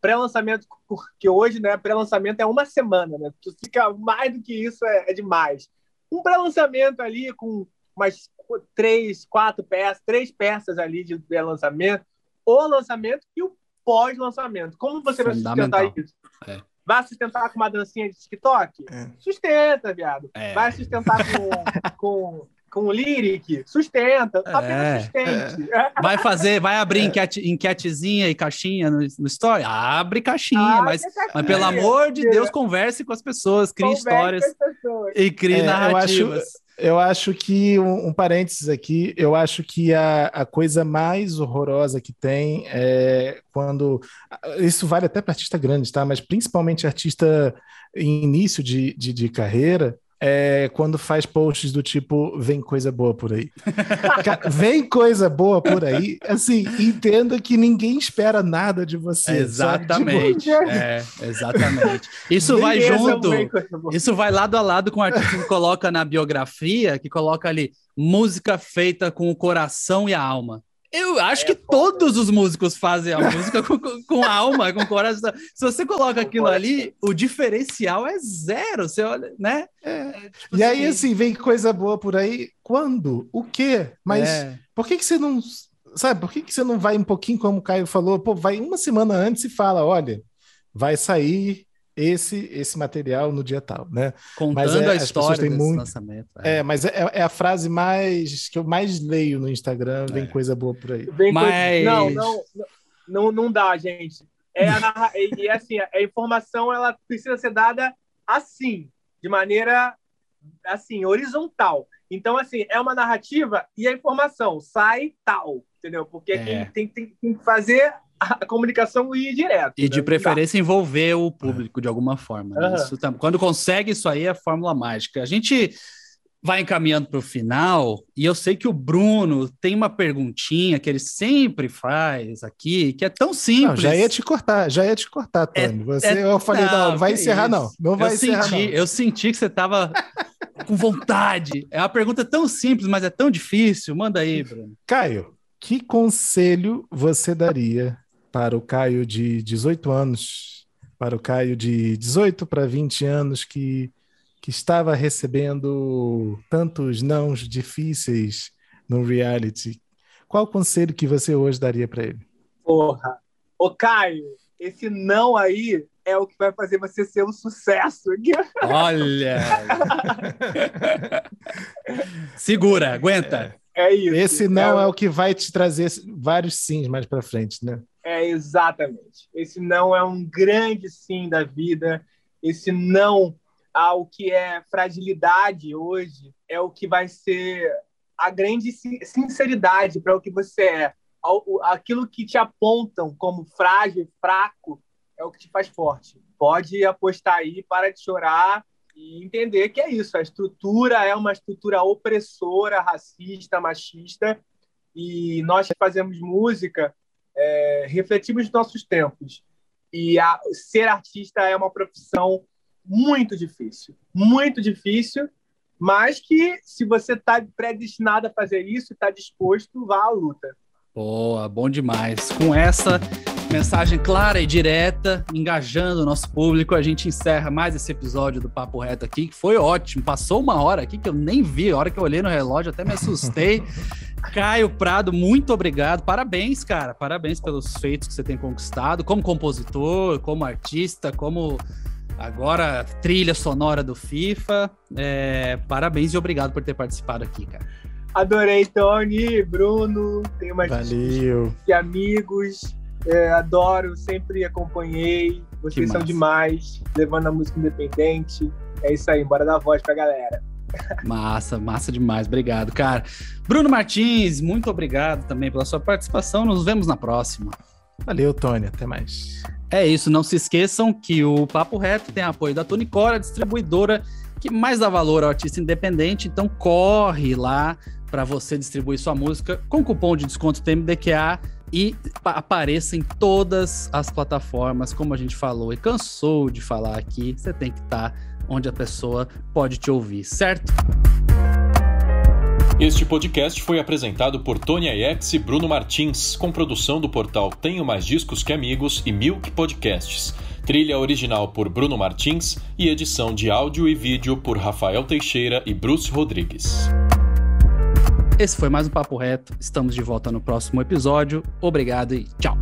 Pré-lançamento, porque hoje, né? Pré-lançamento é uma semana, né? Tu fica mais do que isso, é, é demais. Um pré-lançamento ali com umas três, quatro peças, três peças ali de pré-lançamento, o lançamento e o pós-lançamento. Como você vai sustentar isso? É. Vai sustentar com uma dancinha de TikTok? É. Sustenta, viado. É. Vai sustentar com, com, com o lyric? Sustenta. É. sustente. É. Vai fazer, vai abrir é. enquete, enquetezinha e caixinha no, no story? Abre caixinha, Abre mas, caixinha. mas pelo amor de Deus, converse com as pessoas, crie converse histórias e crie narrativas. Eu acho que, um, um, parênteses aqui, eu acho que a, a coisa mais horrorosa que tem é quando. Isso vale até para artista grande, tá? Mas principalmente artista em início de, de, de carreira, é quando faz posts do tipo vem coisa boa por aí. (laughs) vem coisa boa por aí. Assim, entenda que ninguém espera nada de você. Exatamente. Tipo... É, exatamente. Isso vai junto. Isso vai lado a lado com o artista que coloca na biografia, que coloca ali música feita com o coração e a alma. Eu acho é, que todos os músicos fazem a música com, com, alma, com coração. Se você coloca aquilo ali, o diferencial é zero. Você olha, né? É. É, tipo e assim... aí, assim, vem coisa boa por aí. Quando? O quê? Mas é. por que, que você não. Sabe, por que, que você não vai um pouquinho, como o Caio falou? Pô, vai uma semana antes e fala: olha, vai sair esse esse material no dia tal, né? Contando mas é, a história desse muito... lançamento. É, é mas é, é, a frase mais que eu mais leio no Instagram, vem é. coisa boa por aí. Vem mas... coisa... Não, não, não, não dá, gente. É a narra... e, assim, a informação ela precisa ser dada assim, de maneira assim, horizontal. Então, assim, é uma narrativa e a informação sai tal, entendeu? Porque é. quem tem, tem, tem que fazer a comunicação ir direto. E né? de preferência envolver o público de alguma forma. Né? Isso, quando consegue isso aí é fórmula mágica. A gente vai encaminhando para o final e eu sei que o Bruno tem uma perguntinha que ele sempre faz aqui que é tão simples. Não, já ia te cortar, já ia te cortar, é, Tony. É, você, é, eu falei, não, não vai encerrar isso? não, não vai eu encerrar senti, não. Eu senti que você estava com vontade. É uma pergunta tão simples, mas é tão difícil. Manda aí, Bruno. Caio, que conselho você daria para o Caio de 18 anos, para o Caio de 18 para 20 anos que, que estava recebendo tantos nãos difíceis no reality. Qual conselho que você hoje daria para ele? Porra, ô Caio, esse não aí é o que vai fazer você ser um sucesso. (laughs) Olha! Segura, aguenta. É, é isso. Esse não é, é o que vai te trazer vários sims mais para frente, né? É exatamente. Esse não é um grande sim da vida. Esse não ao que é fragilidade hoje é o que vai ser a grande sinceridade para o que você é. Aquilo que te apontam como frágil, fraco, é o que te faz forte. Pode apostar aí, para de chorar e entender que é isso. A estrutura é uma estrutura opressora, racista, machista, e nós que fazemos música é, refletimos nossos tempos. E a, ser artista é uma profissão muito difícil, muito difícil, mas que se você está predestinado a fazer isso, está disposto, vá à luta. Boa, bom demais. Com essa mensagem clara e direta, engajando o nosso público, a gente encerra mais esse episódio do Papo Reto aqui, que foi ótimo. Passou uma hora aqui que eu nem vi, a hora que eu olhei no relógio até me assustei. (laughs) Caio Prado, muito obrigado. Parabéns, cara. Parabéns pelos feitos que você tem conquistado como compositor, como artista, como agora trilha sonora do FIFA. É, parabéns e obrigado por ter participado aqui, cara. Adorei, Tony, Bruno, tenho mais Valeu. de amigos. É, adoro, sempre acompanhei. Vocês são demais, levando a música independente. É isso aí, bora dar voz pra galera. Massa, massa demais. Obrigado, cara. Bruno Martins, muito obrigado também pela sua participação. Nos vemos na próxima. Valeu, Tony. Até mais. É isso. Não se esqueçam que o Papo Reto tem apoio da Tunicora, distribuidora que mais dá valor ao artista independente. Então, corre lá para você distribuir sua música com cupom de desconto TMDQA e apareça em todas as plataformas, como a gente falou e cansou de falar aqui. Você tem que estar. Tá onde a pessoa pode te ouvir, certo? Este podcast foi apresentado por Tony Ayex e Bruno Martins, com produção do portal Tenho Mais Discos Que Amigos e Milk Podcasts. Trilha original por Bruno Martins e edição de áudio e vídeo por Rafael Teixeira e Bruce Rodrigues. Esse foi mais um Papo Reto. Estamos de volta no próximo episódio. Obrigado e tchau.